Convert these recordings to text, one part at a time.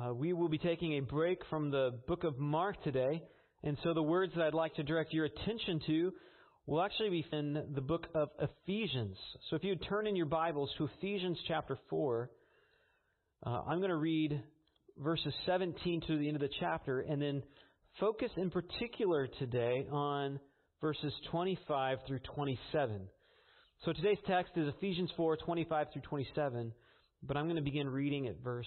Uh, we will be taking a break from the book of Mark today, and so the words that I'd like to direct your attention to will actually be in the book of Ephesians. So if you turn in your Bibles to Ephesians chapter 4, uh, I'm going to read verses 17 to the end of the chapter, and then focus in particular today on verses 25 through 27. So today's text is Ephesians 4, 25 through 27, but I'm going to begin reading at verse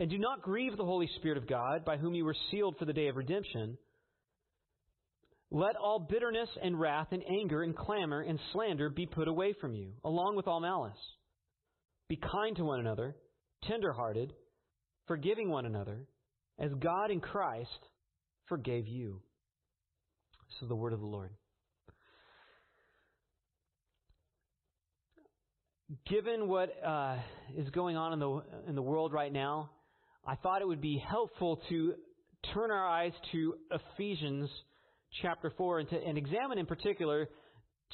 And do not grieve the Holy Spirit of God, by whom you were sealed for the day of redemption. Let all bitterness and wrath and anger and clamor and slander be put away from you, along with all malice. Be kind to one another, tender-hearted, forgiving one another, as God in Christ forgave you. This is the word of the Lord. Given what uh, is going on in the in the world right now, I thought it would be helpful to turn our eyes to Ephesians chapter 4 and, to, and examine in particular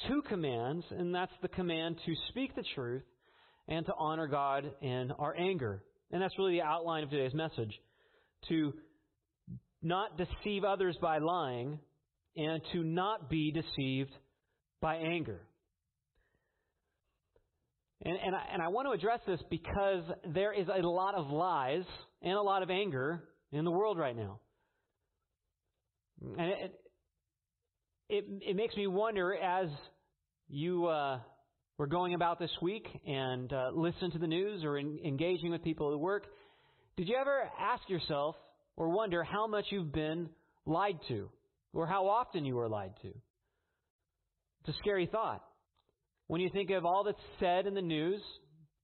two commands, and that's the command to speak the truth and to honor God in our anger. And that's really the outline of today's message. To not deceive others by lying and to not be deceived by anger. And, and, I, and I want to address this because there is a lot of lies and a lot of anger in the world right now. And it, it, it makes me wonder as you uh, were going about this week and uh, listen to the news or in, engaging with people at work, did you ever ask yourself or wonder how much you've been lied to or how often you were lied to? It's a scary thought. When you think of all that's said in the news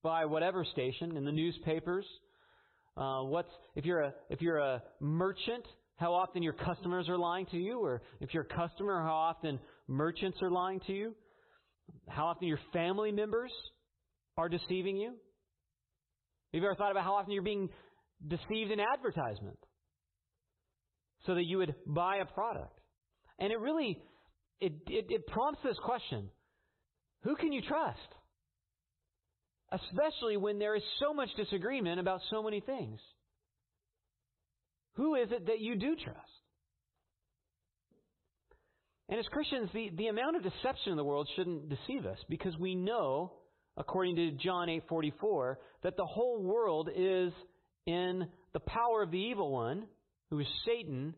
by whatever station, in the newspapers, uh, what's if you're a if you're a merchant, how often your customers are lying to you, or if you're a customer, how often merchants are lying to you, how often your family members are deceiving you. Have you ever thought about how often you're being deceived in advertisement so that you would buy a product? And it really it, it, it prompts this question: Who can you trust? Especially when there is so much disagreement about so many things. Who is it that you do trust? And as Christians, the, the amount of deception in the world shouldn't deceive us because we know, according to John 8:44, that the whole world is in the power of the evil one, who is Satan,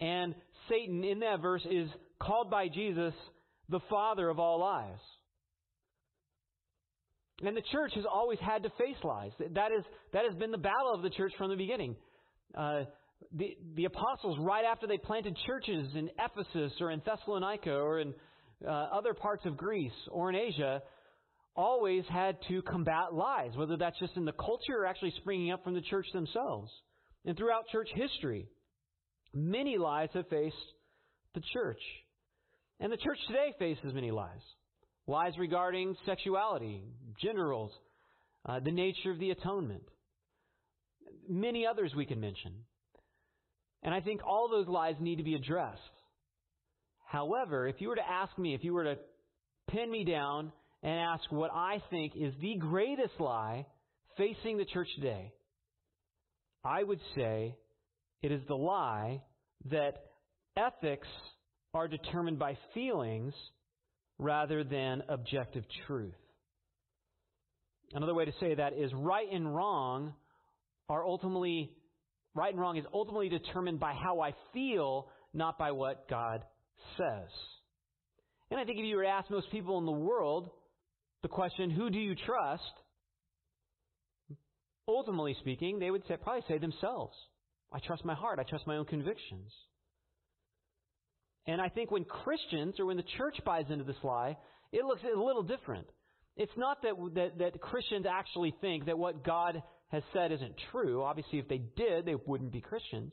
and Satan in that verse is called by Jesus the father of all lies. And the church has always had to face lies. That, is, that has been the battle of the church from the beginning. Uh, the, the apostles, right after they planted churches in Ephesus or in Thessalonica or in uh, other parts of Greece or in Asia, always had to combat lies, whether that's just in the culture or actually springing up from the church themselves. And throughout church history, many lies have faced the church. And the church today faces many lies lies regarding sexuality, gender roles, uh, the nature of the atonement. many others we can mention. And I think all those lies need to be addressed. However, if you were to ask me, if you were to pin me down and ask what I think is the greatest lie facing the church today, I would say it is the lie that ethics are determined by feelings rather than objective truth. Another way to say that is right and wrong are ultimately, right and wrong is ultimately determined by how I feel, not by what God says. And I think if you were to ask most people in the world the question, who do you trust? Ultimately speaking, they would say, probably say themselves. I trust my heart. I trust my own convictions. And I think when Christians or when the church buys into this lie, it looks a little different. It's not that, that, that Christians actually think that what God has said isn't true. Obviously, if they did, they wouldn't be Christians.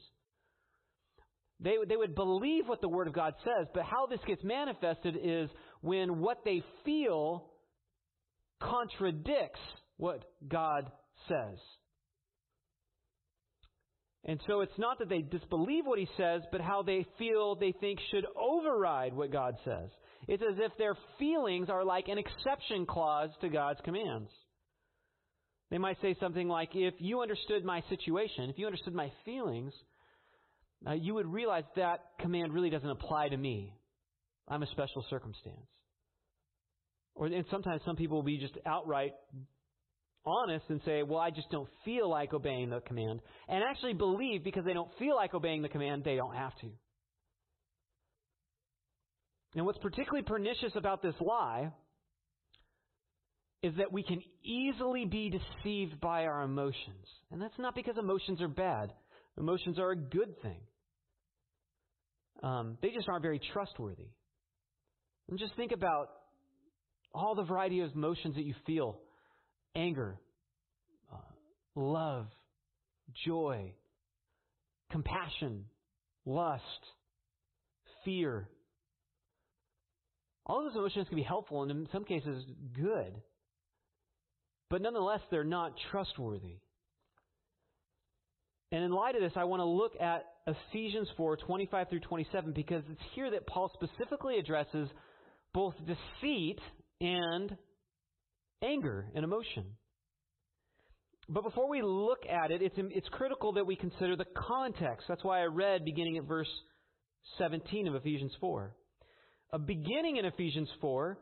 They, they would believe what the Word of God says, but how this gets manifested is when what they feel contradicts what God says. And so it's not that they disbelieve what he says, but how they feel they think should override what God says. It's as if their feelings are like an exception clause to God's commands. They might say something like, if you understood my situation, if you understood my feelings, uh, you would realize that command really doesn't apply to me. I'm a special circumstance. Or and sometimes some people will be just outright honest and say, well, I just don't feel like obeying the command. And actually believe because they don't feel like obeying the command, they don't have to. And what's particularly pernicious about this lie is that we can easily be deceived by our emotions. And that's not because emotions are bad. Emotions are a good thing. Um, they just aren't very trustworthy. And just think about all the variety of emotions that you feel anger, uh, love, joy, compassion, lust, fear. All of those emotions can be helpful and in some cases good. But nonetheless, they're not trustworthy. And in light of this, I want to look at Ephesians 4 25 through 27 because it's here that Paul specifically addresses both deceit and anger and emotion. But before we look at it, it's, it's critical that we consider the context. That's why I read beginning at verse 17 of Ephesians 4. A beginning in Ephesians 4,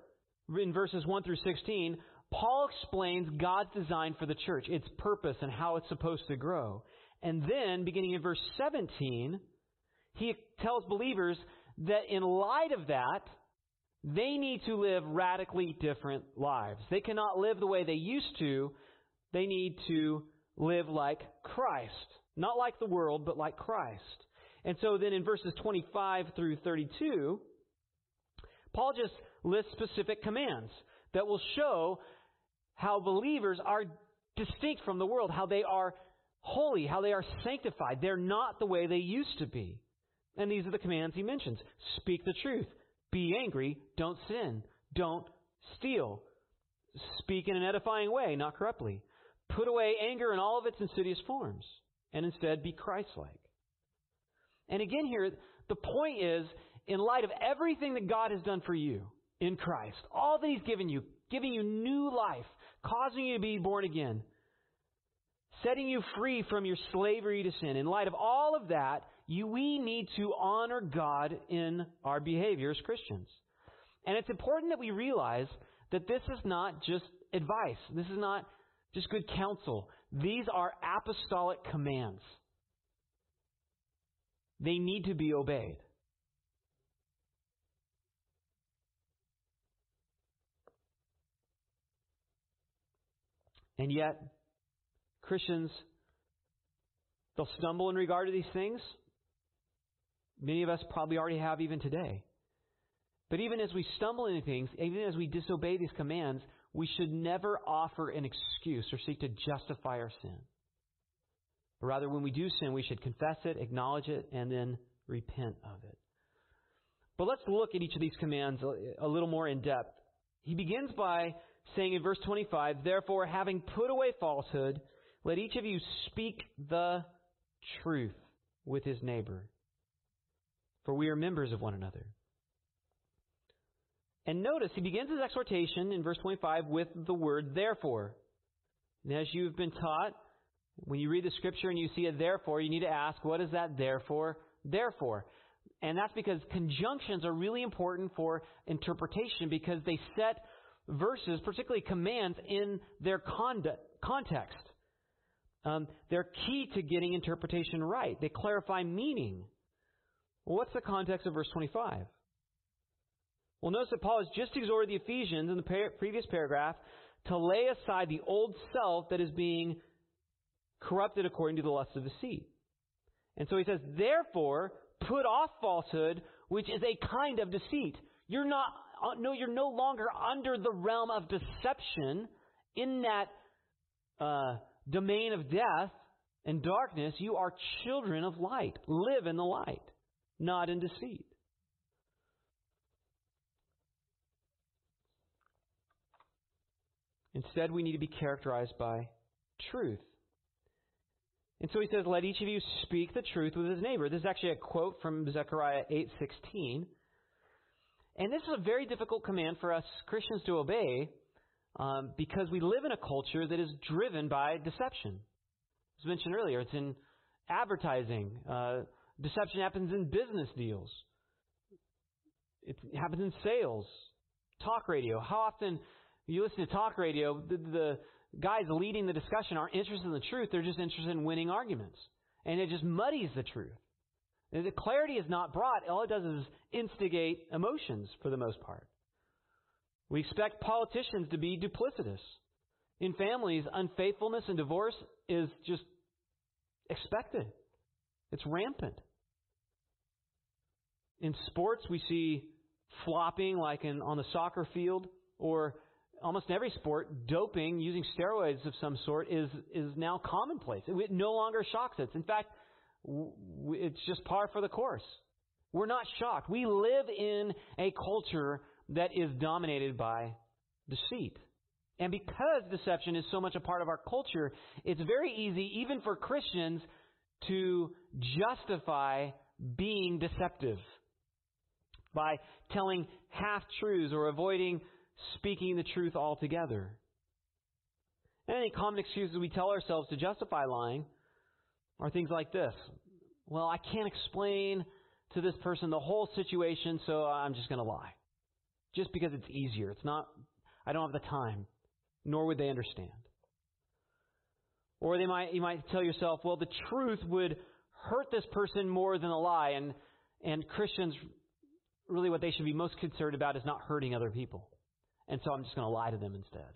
in verses 1 through 16, Paul explains God's design for the church, its purpose, and how it's supposed to grow. And then, beginning in verse 17, he tells believers that in light of that, they need to live radically different lives. They cannot live the way they used to. They need to live like Christ. Not like the world, but like Christ. And so then in verses 25 through 32, Paul just lists specific commands that will show how believers are distinct from the world, how they are holy, how they are sanctified. They're not the way they used to be. And these are the commands he mentions. Speak the truth. Be angry. Don't sin. Don't steal. Speak in an edifying way, not corruptly. Put away anger in all of its insidious forms, and instead be Christ-like. And again here, the point is, in light of everything that God has done for you in Christ, all that He's given you, giving you new life, causing you to be born again, setting you free from your slavery to sin, in light of all of that, you, we need to honor God in our behavior as Christians. And it's important that we realize that this is not just advice. This is not just good counsel. These are apostolic commands. They need to be obeyed. And yet, Christians, they'll stumble in regard to these things. Many of us probably already have even today. But even as we stumble into things, even as we disobey these commands, we should never offer an excuse or seek to justify our sin. But rather, when we do sin, we should confess it, acknowledge it, and then repent of it. But let's look at each of these commands a little more in depth. He begins by saying in verse 25, Therefore, having put away falsehood, let each of you speak the truth with his neighbor, for we are members of one another. And notice he begins his exhortation in verse 25 with the word therefore. And as you've been taught, when you read the scripture and you see a therefore, you need to ask, what is that therefore? Therefore. And that's because conjunctions are really important for interpretation because they set verses, particularly commands, in their conduct, context. Um, they're key to getting interpretation right. They clarify meaning. Well, what's the context of verse 25? Well, notice that Paul has just exhorted the Ephesians in the par- previous paragraph to lay aside the old self that is being corrupted according to the lusts of the deceit. And so he says, therefore, put off falsehood, which is a kind of deceit. You're not, uh, no, you're no longer under the realm of deception in that uh, domain of death and darkness. You are children of light. Live in the light, not in deceit. Instead, we need to be characterized by truth. And so he says, "Let each of you speak the truth with his neighbor." This is actually a quote from Zechariah 8:16. And this is a very difficult command for us Christians to obey um, because we live in a culture that is driven by deception. As mentioned earlier, it's in advertising. Uh, deception happens in business deals. It happens in sales, talk radio. How often you listen to talk radio, the, the guys leading the discussion aren't interested in the truth, they're just interested in winning arguments. And it just muddies the truth. And the clarity is not brought. All it does is instigate emotions for the most part. We expect politicians to be duplicitous. In families, unfaithfulness and divorce is just expected. It's rampant. In sports, we see flopping like in, on the soccer field or almost in every sport, doping using steroids of some sort is is now commonplace. It no longer shocks us. In fact, it's just par for the course. We're not shocked. We live in a culture that is dominated by deceit. And because deception is so much a part of our culture, it's very easy, even for Christians, to justify being deceptive by telling half truths or avoiding speaking the truth altogether. And any common excuses we tell ourselves to justify lying are things like this. Well, I can't explain to this person the whole situation, so I'm just going to lie. Just because it's easier. It's not, I don't have the time, nor would they understand. Or they might, you might tell yourself, well, the truth would hurt this person more than a lie, and, and Christians, really what they should be most concerned about is not hurting other people. And so I'm just going to lie to them instead.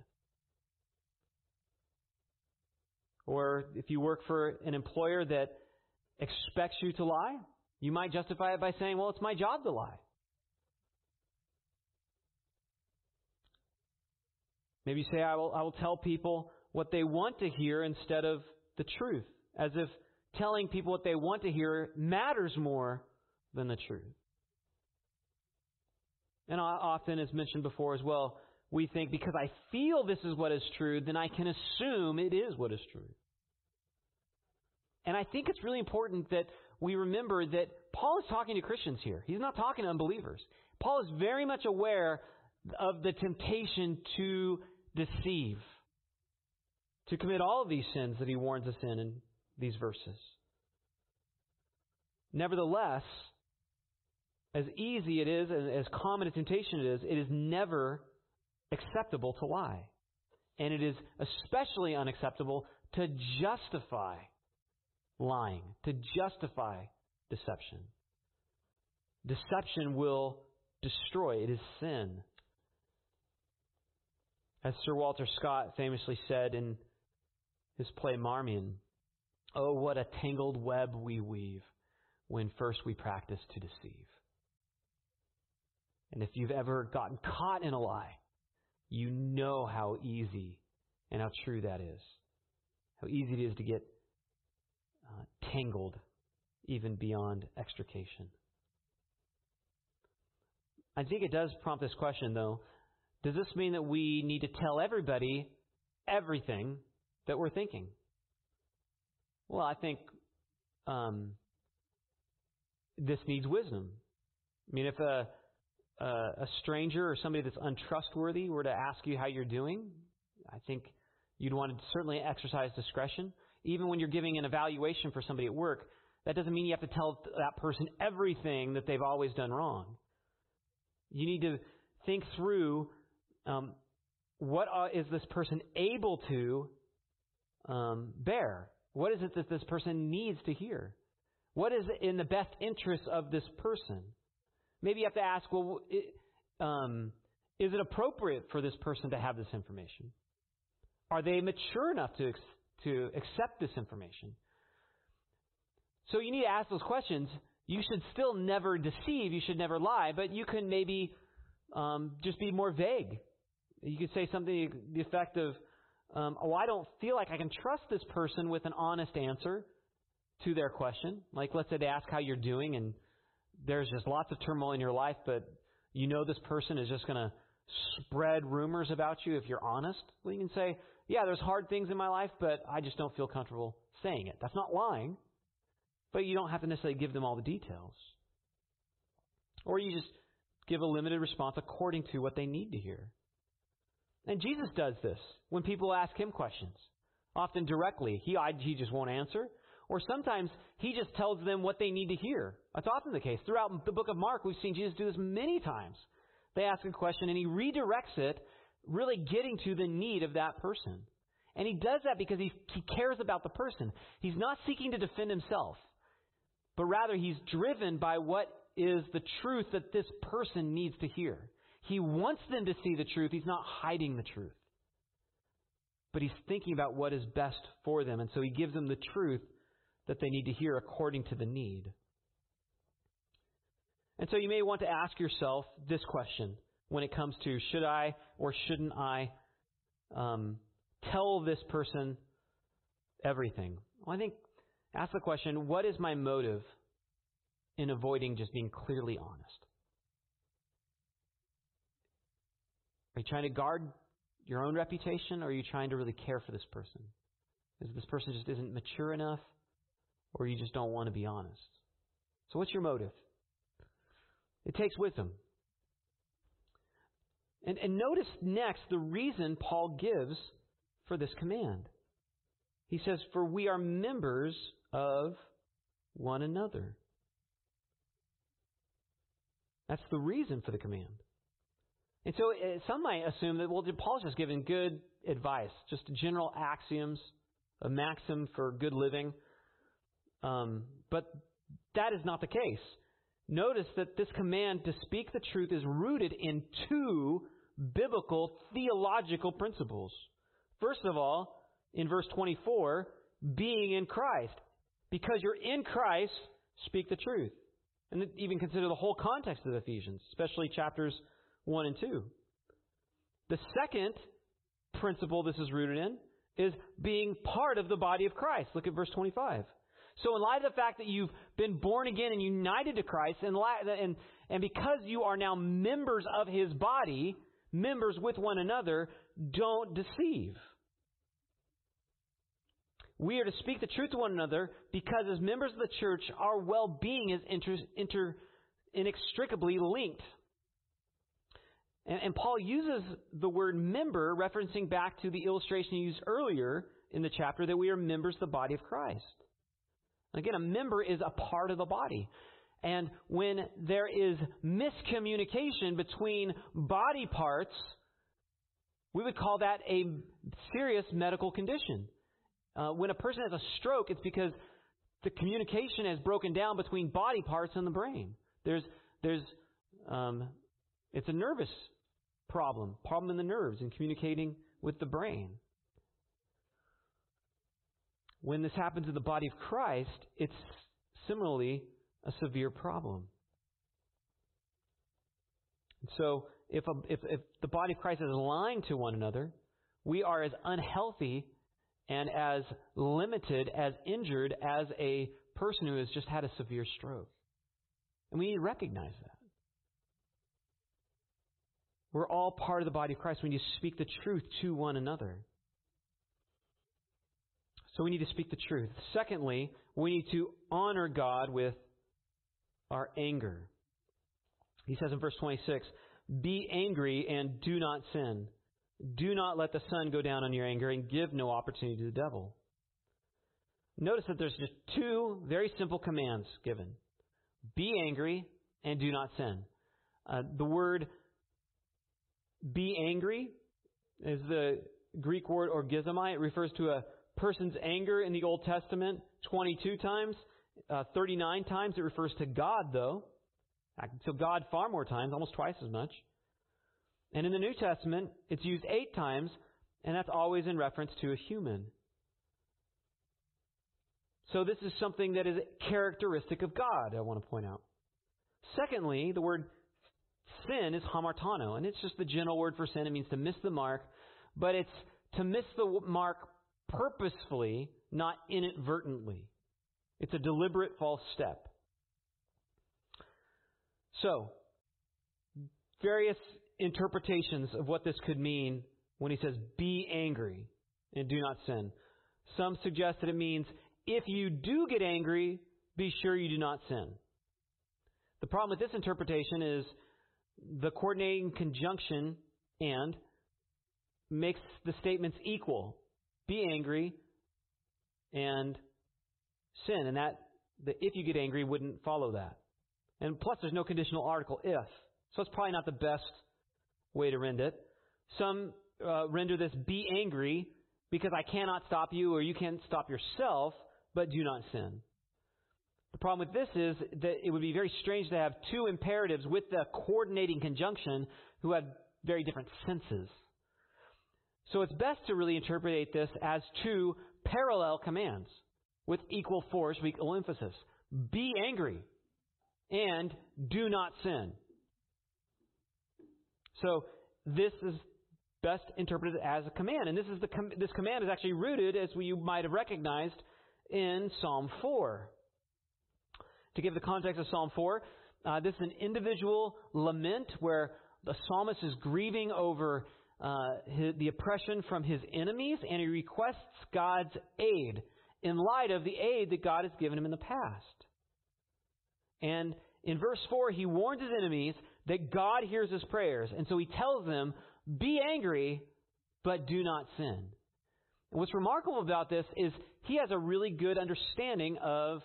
Or if you work for an employer that expects you to lie, you might justify it by saying, well, it's my job to lie. Maybe you say, I will, I will tell people what they want to hear instead of the truth, as if telling people what they want to hear matters more than the truth. And often, as mentioned before as well, we think because I feel this is what is true, then I can assume it is what is true. And I think it's really important that we remember that Paul is talking to Christians here. He's not talking to unbelievers. Paul is very much aware of the temptation to deceive, to commit all of these sins that he warns us in in these verses. Nevertheless, as easy it is and as common a temptation it is, it is never acceptable to lie. And it is especially unacceptable to justify lying, to justify deception. Deception will destroy, it is sin. As Sir Walter Scott famously said in his play Marmion, Oh, what a tangled web we weave when first we practice to deceive. And if you've ever gotten caught in a lie, you know how easy and how true that is. How easy it is to get uh, tangled even beyond extrication. I think it does prompt this question, though. Does this mean that we need to tell everybody everything that we're thinking? Well, I think um, this needs wisdom. I mean, if a, a a stranger or somebody that's untrustworthy were to ask you how you're doing, I think you'd want to certainly exercise discretion. Even when you're giving an evaluation for somebody at work, that doesn't mean you have to tell that person everything that they've always done wrong. You need to think through um, what uh, this person able to um, bear? What is it that this person needs to hear? What is in the best interest of this person? Maybe you have to ask, well, it, um, is it appropriate for this person to have this information? Are they mature enough to, to accept this information? So you need to ask those questions. You should still never deceive. You should never lie, but you can maybe um, just be more vague. You could say something to the effect of, um, "Oh, I don't feel like I can trust this person with an honest answer to their question." Like, let's say they ask how you're doing, and there's just lots of turmoil in your life, but you know this person is just going to spread rumors about you if you're honest. Well, you can say, "Yeah, there's hard things in my life, but I just don't feel comfortable saying it." That's not lying. But you don't have to necessarily give them all the details. Or you just give a limited response according to what they need to hear. And Jesus does this when people ask him questions. Often directly. He, he just won't answer. Or sometimes he just tells them what they need to hear. That's often the case. Throughout the book of Mark, we've seen Jesus do this many times. They ask a question and he redirects it, really getting to the need of that person. And he does that because he, he cares about the person. He's not seeking to defend himself but rather he's driven by what is the truth that this person needs to hear. He wants them to see the truth. He's not hiding the truth. But he's thinking about what is best for them, and so he gives them the truth that they need to hear according to the need. And so you may want to ask yourself this question when it comes to should I or shouldn't I um, tell this person everything? Well, I think Ask the question what is my motive in avoiding just being clearly honest? Are you trying to guard your own reputation or are you trying to really care for this person? Is this person just isn't mature enough or you just don't want to be honest? So, what's your motive? It takes wisdom. And, and notice next the reason Paul gives for this command. He says, For we are members of one another. That's the reason for the command. And so uh, some might assume that, well, Paul's just giving good advice, just general axioms, a maxim for good living. Um, but that is not the case. Notice that this command to speak the truth is rooted in two biblical theological principles. First of all, in verse 24, being in Christ. Because you're in Christ, speak the truth. And even consider the whole context of Ephesians, especially chapters 1 and 2. The second principle this is rooted in is being part of the body of Christ. Look at verse 25. So, in light of the fact that you've been born again and united to Christ, and, and, and because you are now members of His body, members with one another, don't deceive. We are to speak the truth to one another because, as members of the church, our well being is inter, inter, inextricably linked. And, and Paul uses the word member, referencing back to the illustration he used earlier in the chapter that we are members of the body of Christ. Again, a member is a part of the body. And when there is miscommunication between body parts, we would call that a serious medical condition. Uh, when a person has a stroke, it's because the communication has broken down between body parts and the brain. There's, there's, um, it's a nervous problem, problem in the nerves and communicating with the brain. When this happens in the body of Christ, it's similarly a severe problem. So, if, a, if, if the body of Christ is lying to one another, we are as unhealthy and as limited, as injured as a person who has just had a severe stroke. And we need to recognize that. We're all part of the body of Christ when you speak the truth to one another. So we need to speak the truth. Secondly, we need to honor God with our anger. He says in verse 26, Be angry and do not sin. Do not let the sun go down on your anger and give no opportunity to the devil. Notice that there's just two very simple commands given be angry and do not sin. Uh, the word be angry is the Greek word orgizomai. It refers to a person's anger in the Old Testament 22 times. Uh, 39 times it refers to God, though. To God far more times, almost twice as much. And in the New Testament, it's used eight times, and that's always in reference to a human. So this is something that is characteristic of God, I want to point out. Secondly, the word sin is hamartano, and it's just the general word for sin. It means to miss the mark, but it's to miss the mark purposefully, not inadvertently. It's a deliberate false step. So, various interpretations of what this could mean when he says, be angry and do not sin. Some suggest that it means, if you do get angry, be sure you do not sin. The problem with this interpretation is the coordinating conjunction and makes the statements equal. Be angry and sin. And that, the if you get angry wouldn't follow that. And plus there's no conditional article if. So it's probably not the best way to render it. Some uh, render this be angry because I cannot stop you or you can't stop yourself, but do not sin. The problem with this is that it would be very strange to have two imperatives with the coordinating conjunction who have very different senses. So it's best to really interpret this as two parallel commands with equal force, equal emphasis. Be angry and do not sin. So this is best interpreted as a command, and this is the com- this command is actually rooted, as we, you might have recognized, in Psalm four. To give the context of Psalm four, uh, this is an individual lament where the psalmist is grieving over uh, his, the oppression from his enemies, and he requests God's aid in light of the aid that God has given him in the past. And in verse 4, he warns his enemies that God hears his prayers. And so he tells them, Be angry, but do not sin. And what's remarkable about this is he has a really good understanding of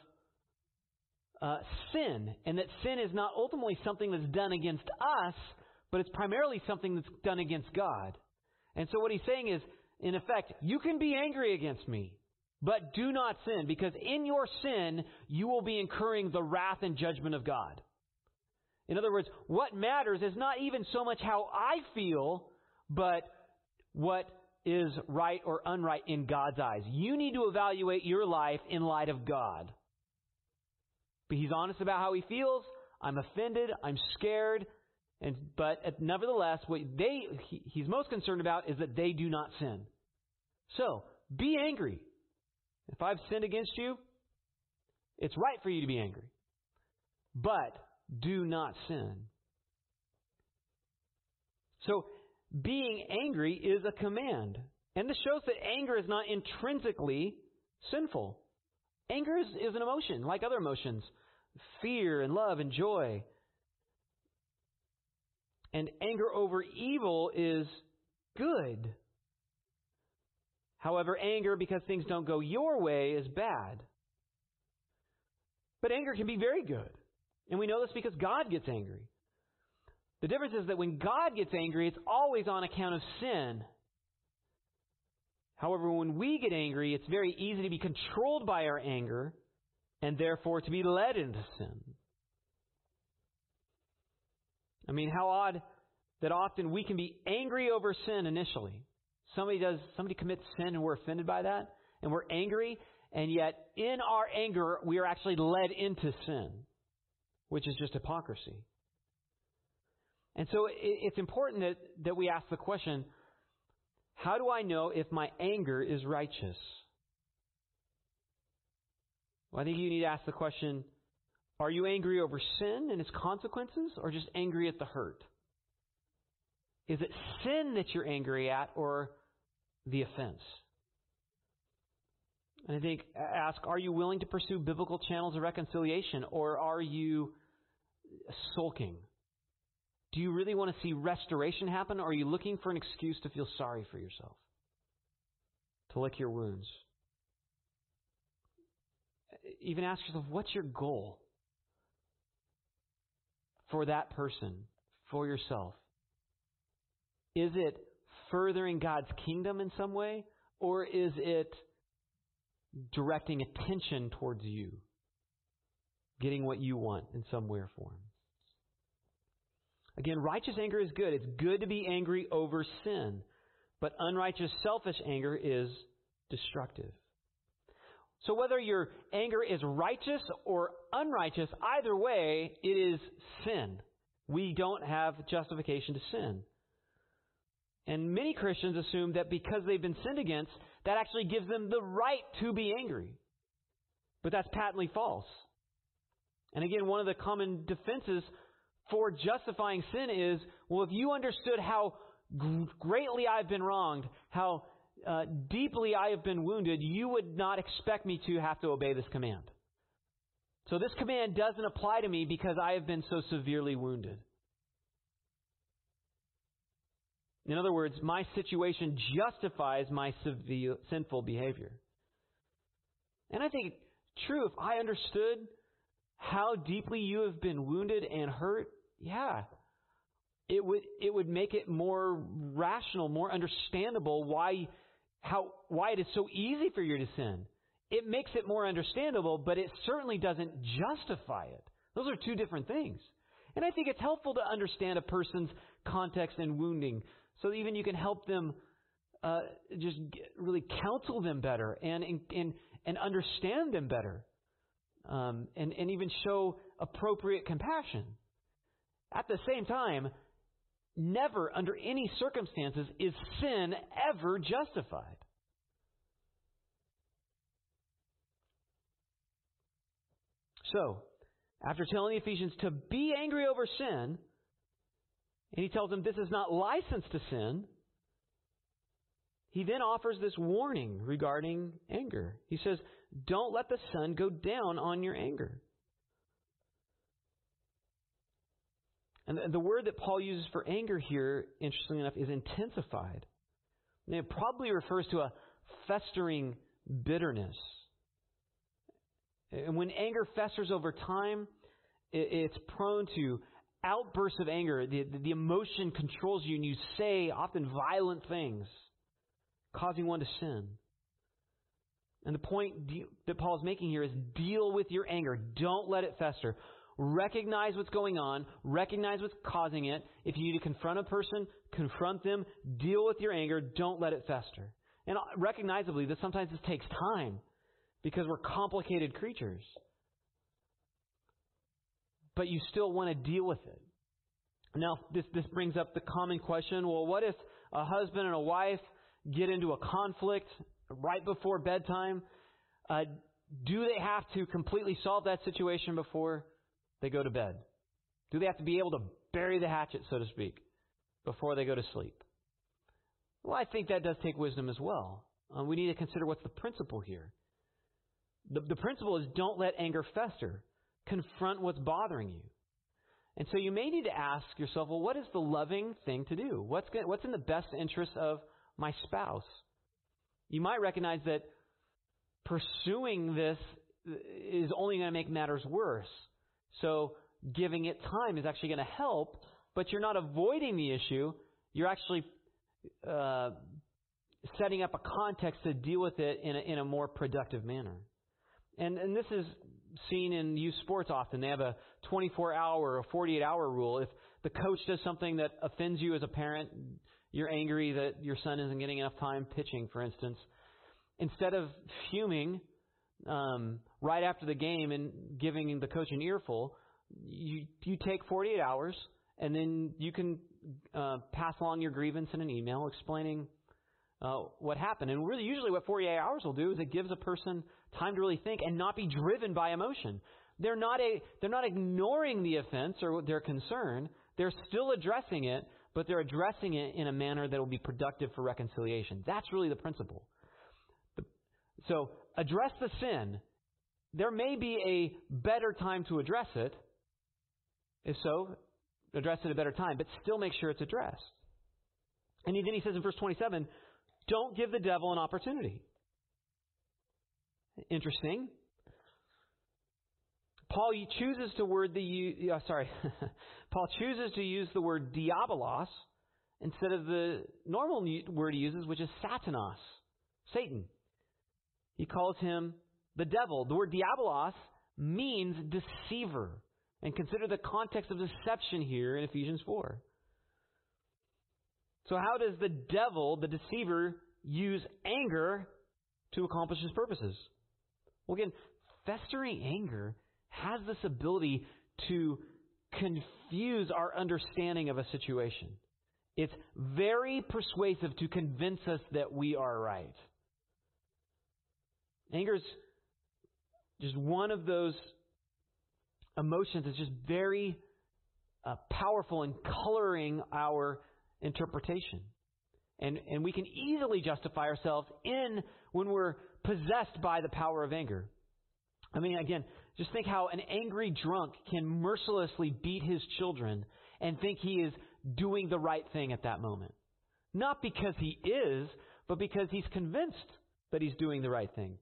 uh, sin, and that sin is not ultimately something that's done against us, but it's primarily something that's done against God. And so what he's saying is, in effect, you can be angry against me, but do not sin, because in your sin, you will be incurring the wrath and judgment of God. In other words, what matters is not even so much how I feel, but what is right or unright in God's eyes. You need to evaluate your life in light of God. But he's honest about how he feels. I'm offended. I'm scared. And, but uh, nevertheless, what they, he, he's most concerned about is that they do not sin. So, be angry. If I've sinned against you, it's right for you to be angry. But do not sin. So, being angry is a command. And this shows that anger is not intrinsically sinful. Anger is, is an emotion, like other emotions fear and love and joy. And anger over evil is good. However, anger because things don't go your way is bad. But anger can be very good. And we know this because God gets angry. The difference is that when God gets angry, it's always on account of sin. However, when we get angry, it's very easy to be controlled by our anger and therefore to be led into sin. I mean, how odd that often we can be angry over sin initially. Somebody does, somebody commits sin and we're offended by that, and we're angry, and yet in our anger, we are actually led into sin which is just hypocrisy. And so it's important that, that we ask the question how do I know if my anger is righteous? Well, I think you need to ask the question are you angry over sin and its consequences, or just angry at the hurt? Is it sin that you're angry at, or the offense? And I think, ask, are you willing to pursue biblical channels of reconciliation or are you sulking? Do you really want to see restoration happen or are you looking for an excuse to feel sorry for yourself? To lick your wounds? Even ask yourself, what's your goal for that person, for yourself? Is it furthering God's kingdom in some way or is it directing attention towards you, getting what you want in some way or form. Again, righteous anger is good. It's good to be angry over sin. But unrighteous, selfish anger is destructive. So whether your anger is righteous or unrighteous, either way, it is sin. We don't have justification to sin. And many Christians assume that because they've been sinned against, that actually gives them the right to be angry. But that's patently false. And again, one of the common defenses for justifying sin is, well, if you understood how greatly I've been wronged, how uh, deeply I have been wounded, you would not expect me to have to obey this command. So this command doesn't apply to me because I have been so severely wounded. In other words, my situation justifies my severe, sinful behavior. And I think true, if I understood how deeply you have been wounded and hurt, yeah, it would it would make it more rational, more understandable why how why it is so easy for you to sin. It makes it more understandable, but it certainly doesn't justify it. Those are two different things. And I think it's helpful to understand a person's context and wounding so even you can help them uh, just get, really counsel them better and, and, and understand them better um, and, and even show appropriate compassion. At the same time, never under any circumstances is sin ever justified. So, after telling the Ephesians to be angry over sin, and he tells them this is not license to sin. He then offers this warning regarding anger. He says, Don't let the sun go down on your anger. And the word that Paul uses for anger here, interestingly enough, is intensified. And it probably refers to a festering bitterness. And when anger festers over time, it's prone to outbursts of anger, the, the emotion controls you and you say often violent things, causing one to sin. And the point that Paul is making here is deal with your anger. Don't let it fester. Recognize what's going on. Recognize what's causing it. If you need to confront a person, confront them. Deal with your anger. Don't let it fester. And recognizably, that sometimes this takes time because we're complicated creatures but you still want to deal with it. Now, this, this brings up the common question well, what if a husband and a wife get into a conflict right before bedtime? Uh, do they have to completely solve that situation before they go to bed? Do they have to be able to bury the hatchet, so to speak, before they go to sleep? Well, I think that does take wisdom as well. Uh, we need to consider what's the principle here. The, the principle is don't let anger fester confront what's bothering you. And so you may need to ask yourself, well, what is the loving thing to do? What's, going, what's in the best interest of my spouse? You might recognize that pursuing this is only going to make matters worse. So giving it time is actually going to help, but you're not avoiding the issue. You're actually uh, setting up a context to deal with it in a, in a more productive manner. And, and this is seen in youth sports often. They have a 24 hour or 48 hour rule. If the coach does something that offends you as a parent, you're angry that your son isn't getting enough time pitching, for instance. Instead of fuming um, right after the game and giving the coach an earful, you you take 48 hours and then you can uh, pass along your grievance in an email explaining uh, what happened. And really, usually, what 48 hours will do is it gives a person time to really think and not be driven by emotion. They're not a, they're not ignoring the offense or their concern. They're still addressing it, but they're addressing it in a manner that will be productive for reconciliation. That's really the principle. So, address the sin. There may be a better time to address it. If so, address it at a better time, but still make sure it's addressed. And then he says in verse 27 don't give the devil an opportunity. Interesting. Paul chooses to word the uh, sorry, Paul chooses to use the word diabolos instead of the normal word he uses, which is satanos, Satan. He calls him the devil. The word diabolos means deceiver. And consider the context of deception here in Ephesians 4. So, how does the devil, the deceiver, use anger to accomplish his purposes? Well, again, festering anger has this ability to confuse our understanding of a situation. It's very persuasive to convince us that we are right. Anger is just one of those emotions that's just very uh, powerful in coloring our interpretation. And, and we can easily justify ourselves in when we're possessed by the power of anger. I mean, again, just think how an angry drunk can mercilessly beat his children and think he is doing the right thing at that moment. Not because he is, but because he's convinced that he's doing the right thing.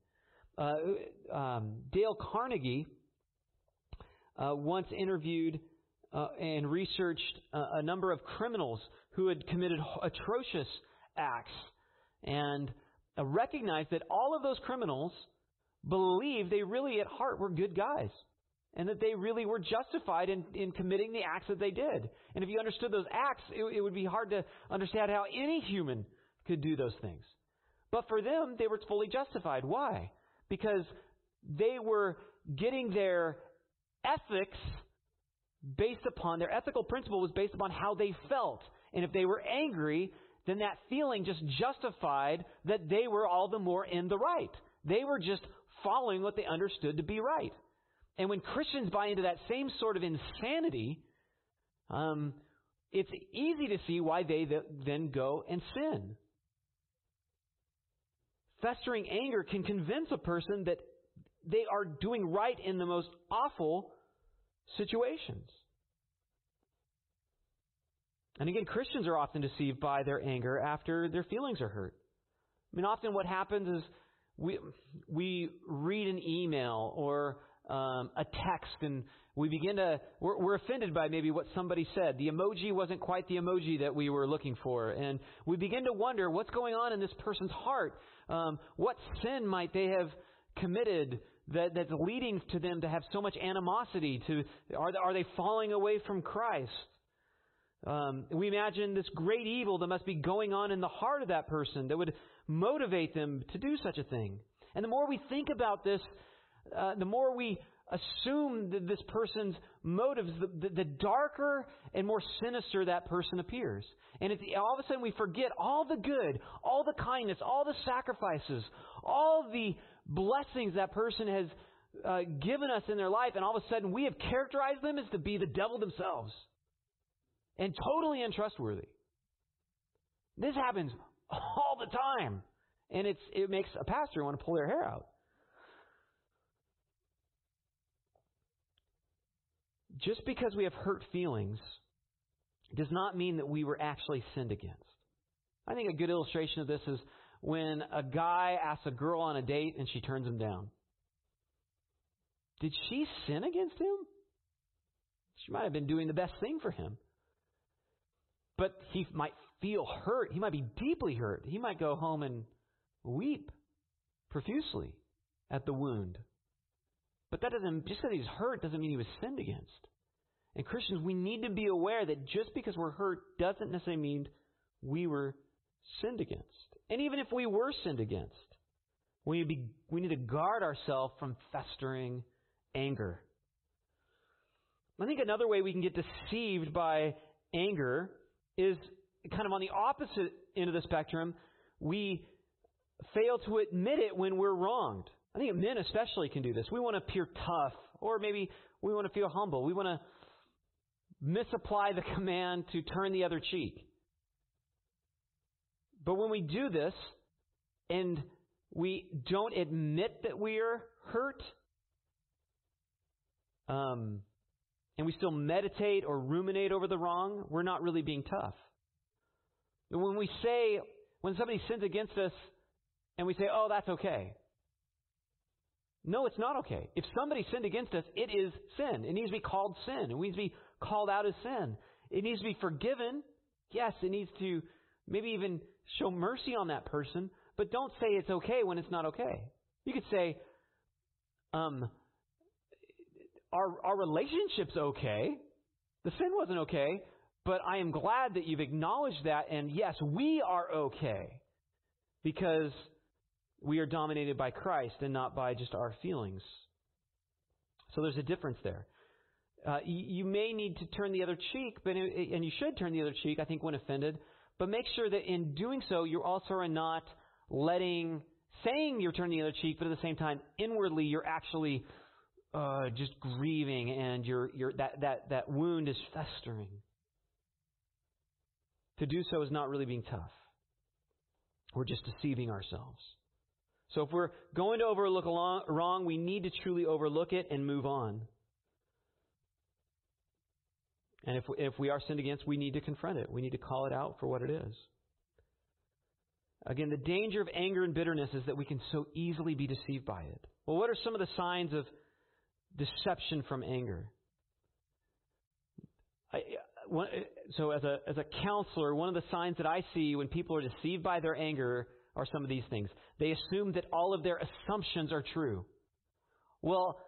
Uh, um, Dale Carnegie uh, once interviewed uh, and researched a number of criminals who had committed atrocious acts and uh, recognized that all of those criminals believed they really at heart were good guys and that they really were justified in, in committing the acts that they did. And if you understood those acts, it, it would be hard to understand how any human could do those things. But for them, they were fully justified. Why? Because they were getting their ethics based upon, their ethical principle was based upon how they felt. And if they were angry, then that feeling just justified that they were all the more in the right. They were just following what they understood to be right. And when Christians buy into that same sort of insanity, um, it's easy to see why they then go and sin. Festering anger can convince a person that they are doing right in the most awful situations. And again, Christians are often deceived by their anger after their feelings are hurt. I mean, often what happens is we we read an email or um, a text and we begin to we're, we're offended by maybe what somebody said. The emoji wasn't quite the emoji that we were looking for, and we begin to wonder what's going on in this person's heart. Um, what sin might they have committed that, that's leading to them to have so much animosity? To are are they falling away from Christ? Um, we imagine this great evil that must be going on in the heart of that person that would motivate them to do such a thing. And the more we think about this, uh, the more we assume that this person's motives, the, the, the, darker and more sinister that person appears. And it's, all of a sudden we forget all the good, all the kindness, all the sacrifices, all the blessings that person has uh, given us in their life, and all of a sudden we have characterized them as to be the devil themselves and totally untrustworthy. This happens all the time. And it's, it makes a pastor want to pull their hair out. Just because we have hurt feelings does not mean that we were actually sinned against. I think a good illustration of this is when a guy asks a girl on a date and she turns him down. Did she sin against him? She might have been doing the best thing for him. But he might feel hurt. He might be deeply hurt. He might go home and weep profusely at the wound. But that doesn't, just because he's hurt doesn't mean he was sinned against. And Christians, we need to be aware that just because we're hurt doesn't necessarily mean we were sinned against. And even if we were sinned against, we need, be, we need to guard ourselves from festering anger. I think another way we can get deceived by anger is kind of on the opposite end of the spectrum. We fail to admit it when we're wronged. I think men especially can do this. We want to appear tough, or maybe we want to feel humble. We want to misapply the command to turn the other cheek. But when we do this, and we don't admit that we're hurt, um, and we still meditate or ruminate over the wrong, we're not really being tough. When we say, when somebody sins against us, and we say, oh, that's okay. No, it's not okay. If somebody sinned against us, it is sin. It needs to be called sin. It needs to be called out as sin. It needs to be forgiven. Yes, it needs to maybe even show mercy on that person, but don't say it's okay when it's not okay. You could say, um, our, our relationship's okay. The sin wasn't okay, but I am glad that you've acknowledged that, and yes, we are okay because we are dominated by Christ and not by just our feelings. So there's a difference there. Uh, you, you, may need to turn the other cheek, but and you should turn the other cheek. I think when offended, but make sure that in doing so, you also are not letting saying you're turning the other cheek, but at the same time, inwardly you're actually uh, just grieving, and you're, you're, that that that wound is festering. To do so is not really being tough. We're just deceiving ourselves. So if we're going to overlook wrong, we need to truly overlook it and move on. And if, if we are sinned against, we need to confront it. We need to call it out for what it is. Again, the danger of anger and bitterness is that we can so easily be deceived by it. Well, what are some of the signs of deception from anger? I, so, as a, as a counselor, one of the signs that I see when people are deceived by their anger are some of these things. They assume that all of their assumptions are true. Well,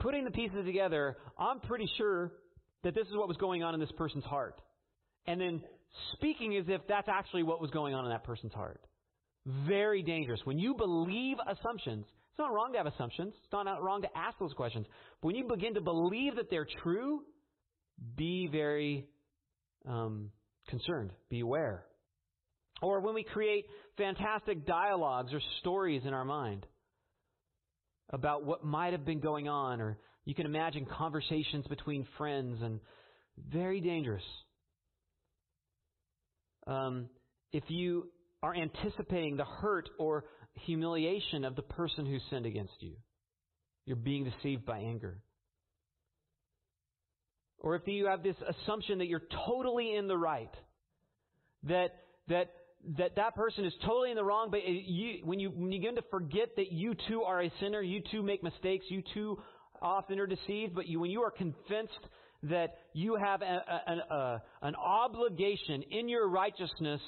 putting the pieces together, I'm pretty sure that this is what was going on in this person's heart. And then speaking as if that's actually what was going on in that person's heart. Very dangerous. When you believe assumptions, it's not wrong to have assumptions. It's not wrong to ask those questions. But when you begin to believe that they're true, be very um, concerned. Be aware. Or when we create fantastic dialogues or stories in our mind about what might have been going on, or you can imagine conversations between friends, and very dangerous. Um, if you are anticipating the hurt or humiliation of the person who sinned against you, you're being deceived by anger. Or if you have this assumption that you're totally in the right, that that that that person is totally in the wrong, but you, when you when you begin to forget that you too are a sinner, you too make mistakes, you too often are deceived, but you, when you are convinced that you have a, a, a, an obligation in your righteousness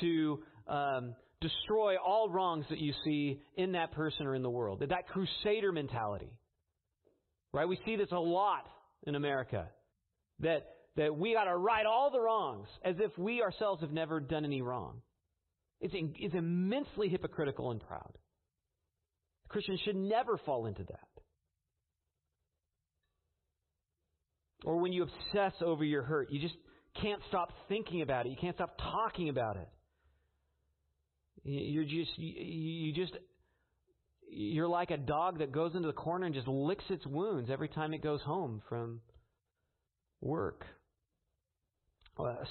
to um, destroy all wrongs that you see in that person or in the world, that, that crusader mentality, right? We see this a lot in America, that that we got to right all the wrongs as if we ourselves have never done any wrong. It's, it's immensely hypocritical and proud. Christians should never fall into that. Or when you obsess over your hurt, you just can't stop thinking about it. You can't stop talking about it. You're just, you just, you're like a dog that goes into the corner and just licks its wounds every time it goes home from work.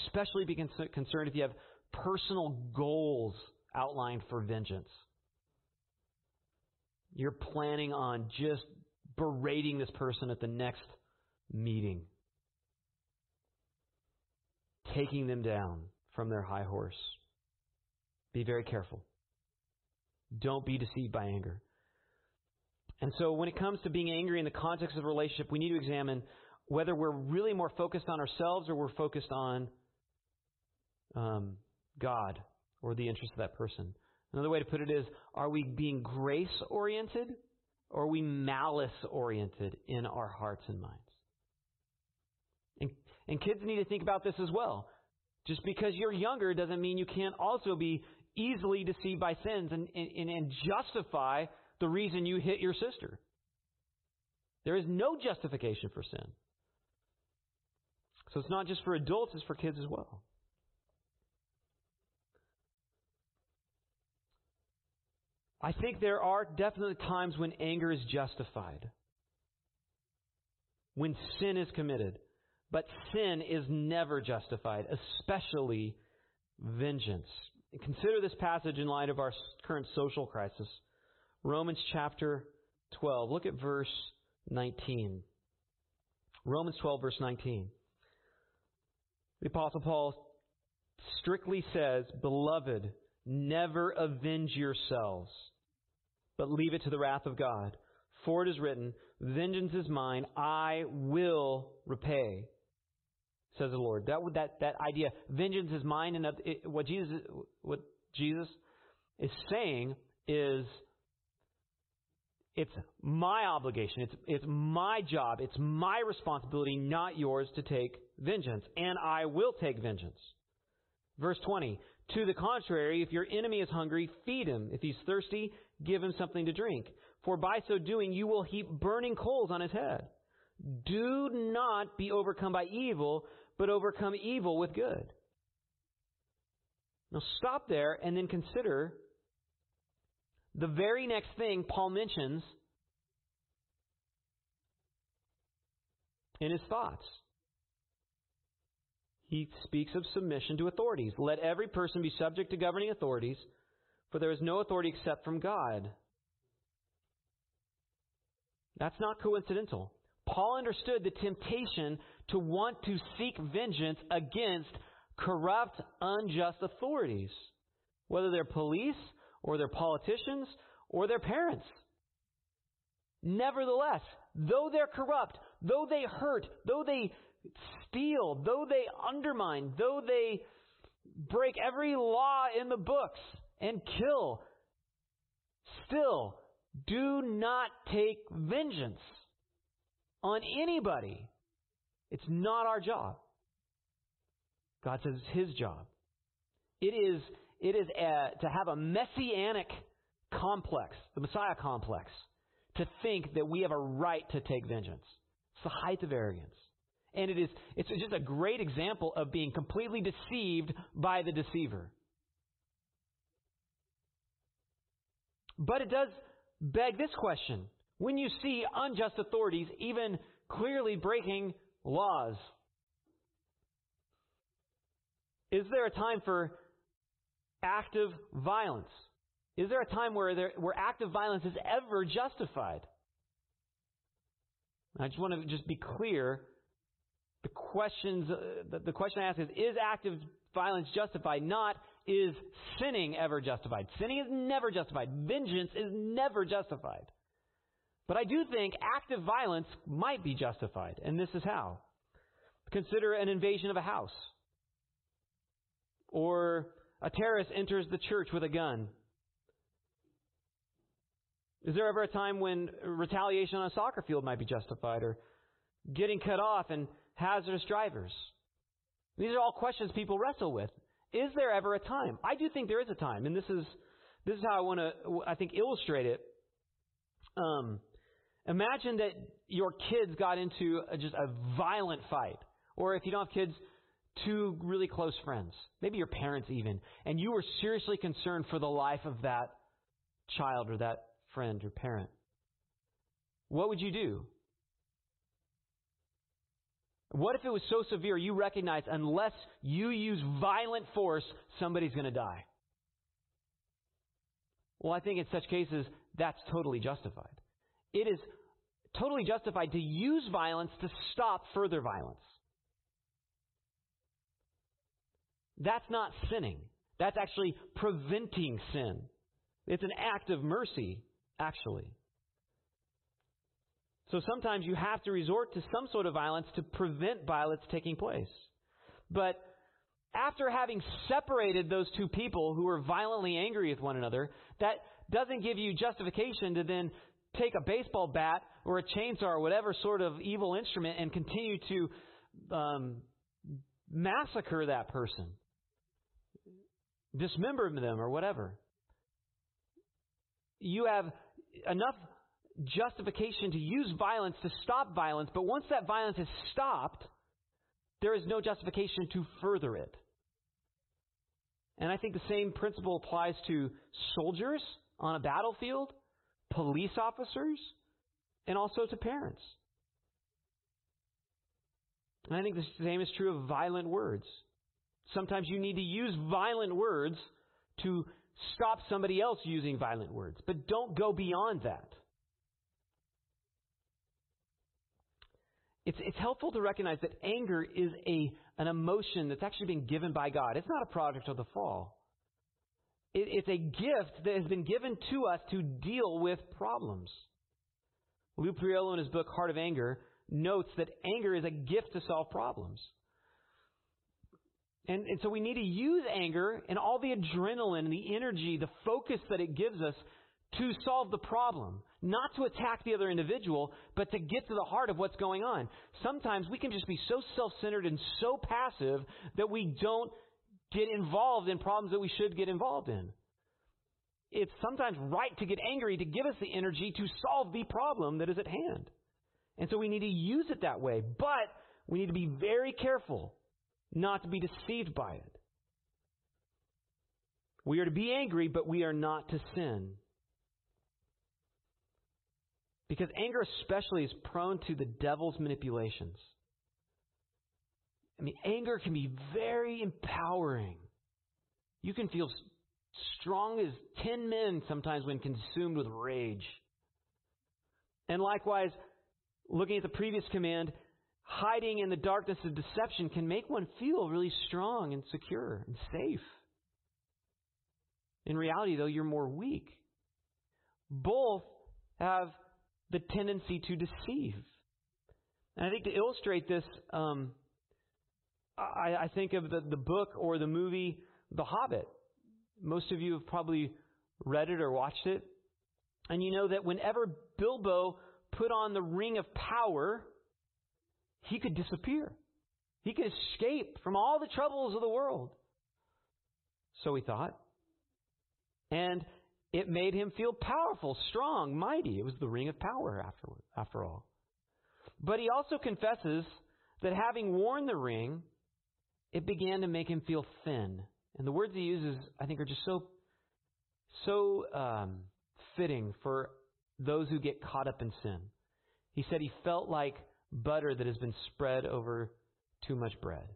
Especially be concerned if you have personal goals outlined for vengeance. You're planning on just berating this person at the next meeting, taking them down from their high horse. Be very careful. Don't be deceived by anger. And so, when it comes to being angry in the context of a relationship, we need to examine whether we're really more focused on ourselves or we're focused on um, God or the interest of that person. Another way to put it is are we being grace oriented or are we malice oriented in our hearts and minds? And, and kids need to think about this as well. Just because you're younger doesn't mean you can't also be easily deceived by sins and, and, and justify the reason you hit your sister. There is no justification for sin. So it's not just for adults, it's for kids as well. I think there are definitely times when anger is justified, when sin is committed. But sin is never justified, especially vengeance. consider this passage in light of our current social crisis. Romans chapter 12. Look at verse 19. Romans 12, verse 19. The Apostle Paul strictly says, Beloved, never avenge yourselves, but leave it to the wrath of God. For it is written, Vengeance is mine, I will repay, says the Lord. That, that, that idea, vengeance is mine, and what Jesus, what Jesus is saying is, it's my obligation. It's, it's my job. It's my responsibility, not yours, to take vengeance. And I will take vengeance. Verse 20. To the contrary, if your enemy is hungry, feed him. If he's thirsty, give him something to drink. For by so doing, you will heap burning coals on his head. Do not be overcome by evil, but overcome evil with good. Now stop there and then consider the very next thing Paul mentions in his thoughts. He speaks of submission to authorities. Let every person be subject to governing authorities, for there is no authority except from God. That's not coincidental. Paul understood the temptation to want to seek vengeance against corrupt, unjust authorities, whether they're police or they're politicians or their parents. Nevertheless, though they're corrupt, though they hurt, though they steal, though they undermine, though they break every law in the books and kill, still do not take vengeance on anybody. It's not our job. God says it's His job. It is it is a, to have a messianic complex, the Messiah complex, to think that we have a right to take vengeance. It's the height of arrogance. And it is it's just a great example of being completely deceived by the deceiver. But it does beg this question. When you see unjust authorities even clearly breaking laws, is there a time for active violence? Is there a time where, there, where active violence is ever justified? I just want to just be clear. The questions, uh, the, question I ask is: Is active violence justified? Not is sinning ever justified? Sinning is never justified. Vengeance is never justified. But I do think active violence might be justified, and this is how. Consider an invasion of a house, or a terrorist enters the church with a gun. Is there ever a time when retaliation on a soccer field might be justified or getting cut off and hazardous drivers? These are all questions people wrestle with. Is there ever a time? I do think there is a time, and this is this is how I want to I think illustrate it. Um, imagine that your kids got into a, just a violent fight, or if you don't have kids, two really close friends, maybe your parents even, and you were seriously concerned for the life of that child or that friend or parent. What would you do? What if it was so severe you recognize unless you use violent force, somebody's going to die? Well, I think in such cases, that's totally justified. It is totally justified to use violence to stop further violence. That's not sinning. That's actually preventing sin. It's an act of mercy, actually. So sometimes you have to resort to some sort of violence to prevent violence taking place. But after having separated those two people who were violently angry with one another, that doesn't give you justification to then take a baseball bat or a chainsaw or whatever sort of evil instrument and continue to um, massacre that person, dismember them or whatever. You have enough justification to use violence to stop violence, but once that violence is stopped, there is no justification to further it. And I think the same principle applies to soldiers on a battlefield, police officers, and also to parents. And I think the same is true of violent words. Sometimes you need to use violent words to stop somebody else using violent words. But don't go beyond that. It's, it's helpful to recognize that anger is a, an emotion that's actually been given by God. It's not a product of the fall. It, it's a gift that has been given to us to deal with problems. Lou Priolo, in his book Heart of Anger, notes that anger is a gift to solve problems. And, and so we need to use anger and all the adrenaline, the energy, the focus that it gives us to solve the problem. Not to attack the other individual, but to get to the heart of what's going on. Sometimes we can just be so self centered and so passive that we don't get involved in problems that we should get involved in. It's sometimes right to get angry to give us the energy to solve the problem that is at hand. And so we need to use it that way. But we need to be very careful not to be deceived by it. We are to be angry, but we are not to sin. Because anger, especially, is prone to the devil's manipulations. I mean, anger can be very empowering. You can feel strong as ten men sometimes when consumed with rage. And likewise, looking at the previous command, hiding in the darkness of deception can make one feel really strong and secure and safe. In reality, though, you're more weak. Both have the tendency to deceive. And I think to illustrate this, um, I, I, think of the, the book or the movie The Hobbit. Most of you have probably read it or watched it. And you know that whenever Bilbo put on the ring of power, he could disappear. He could escape from all the troubles of the world. So he thought. And it made him feel powerful, strong, mighty. It was the ring of power after, after all. But he also confesses that having worn the ring, it began to make him feel thin. And the words he uses, I think, are just so, so um, fitting for those who get caught up in sin. He said he felt like butter that has been spread over too much bread.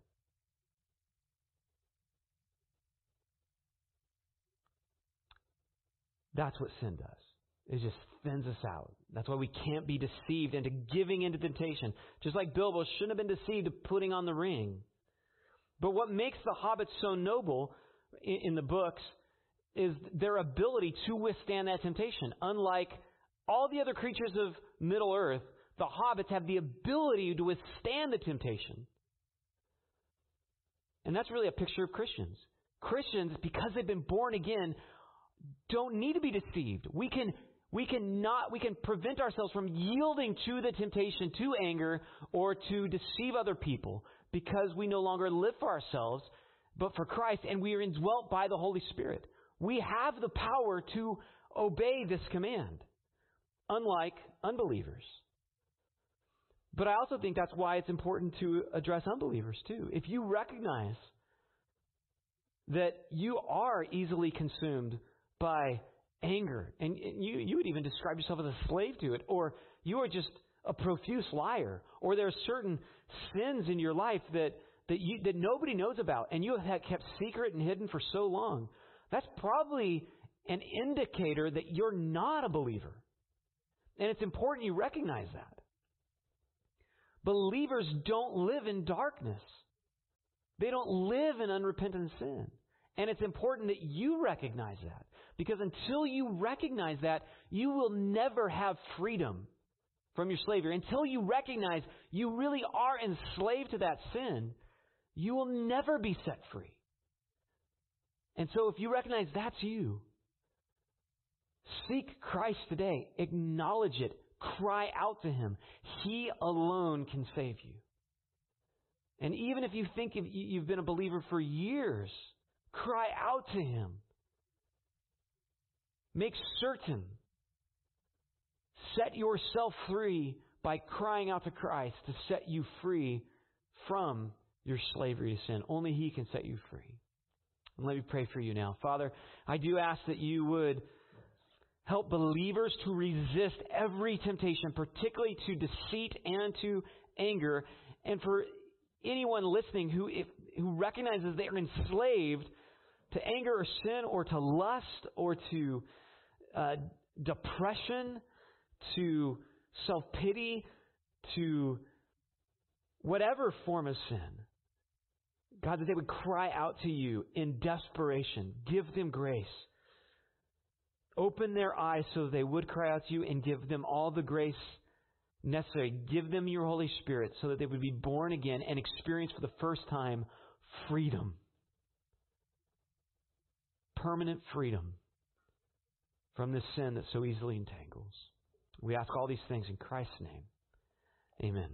That's what sin does. It just thins us out. That's why we can't be deceived into giving into temptation. Just like Bilbo shouldn't have been deceived to putting on the ring. But what makes the hobbits so noble in, in the books is their ability to withstand that temptation. Unlike all the other creatures of Middle Earth, the hobbits have the ability to withstand the temptation. And that's really a picture of Christians. Christians, because they've been born again, don't need to be deceived. We can we can not we can prevent ourselves from yielding to the temptation to anger or to deceive other people because we no longer live for ourselves but for Christ and we are indwelt by the Holy Spirit. We have the power to obey this command unlike unbelievers. But I also think that's why it's important to address unbelievers too. If you recognize that you are easily consumed by anger, and you, you would even describe yourself as a slave to it, or you are just a profuse liar, or there are certain sins in your life that, that, you, that nobody knows about, and you have kept secret and hidden for so long, that's probably an indicator that you're not a believer. And it's important you recognize that. Believers don't live in darkness. They don't live in unrepentant sin. And it's important that you recognize that. Because until you recognize that, you will never have freedom from your slavery. Until you recognize you really are enslaved to that sin, you will never be set free. And so if you recognize that's you, seek Christ today. Acknowledge it. Cry out to Him. He alone can save you. And even if you think you've been a believer for years, cry out to Him. Make certain. Set yourself free by crying out to Christ to set you free from your slavery to sin. Only He can set you free. And let me pray for you now. Father, I do ask that you would help believers to resist every temptation, particularly to deceit and to anger. And for anyone listening who, if, who recognizes they are enslaved to anger or sin or to lust or to uh, depression, to self pity, to whatever form of sin. God, that they would cry out to you in desperation. Give them grace. Open their eyes so they would cry out to you and give them all the grace necessary. Give them your Holy Spirit so that they would be born again and experience for the first time freedom. Permanent freedom from this sin that so easily entangles. We ask all these things in Christ's name. Amen.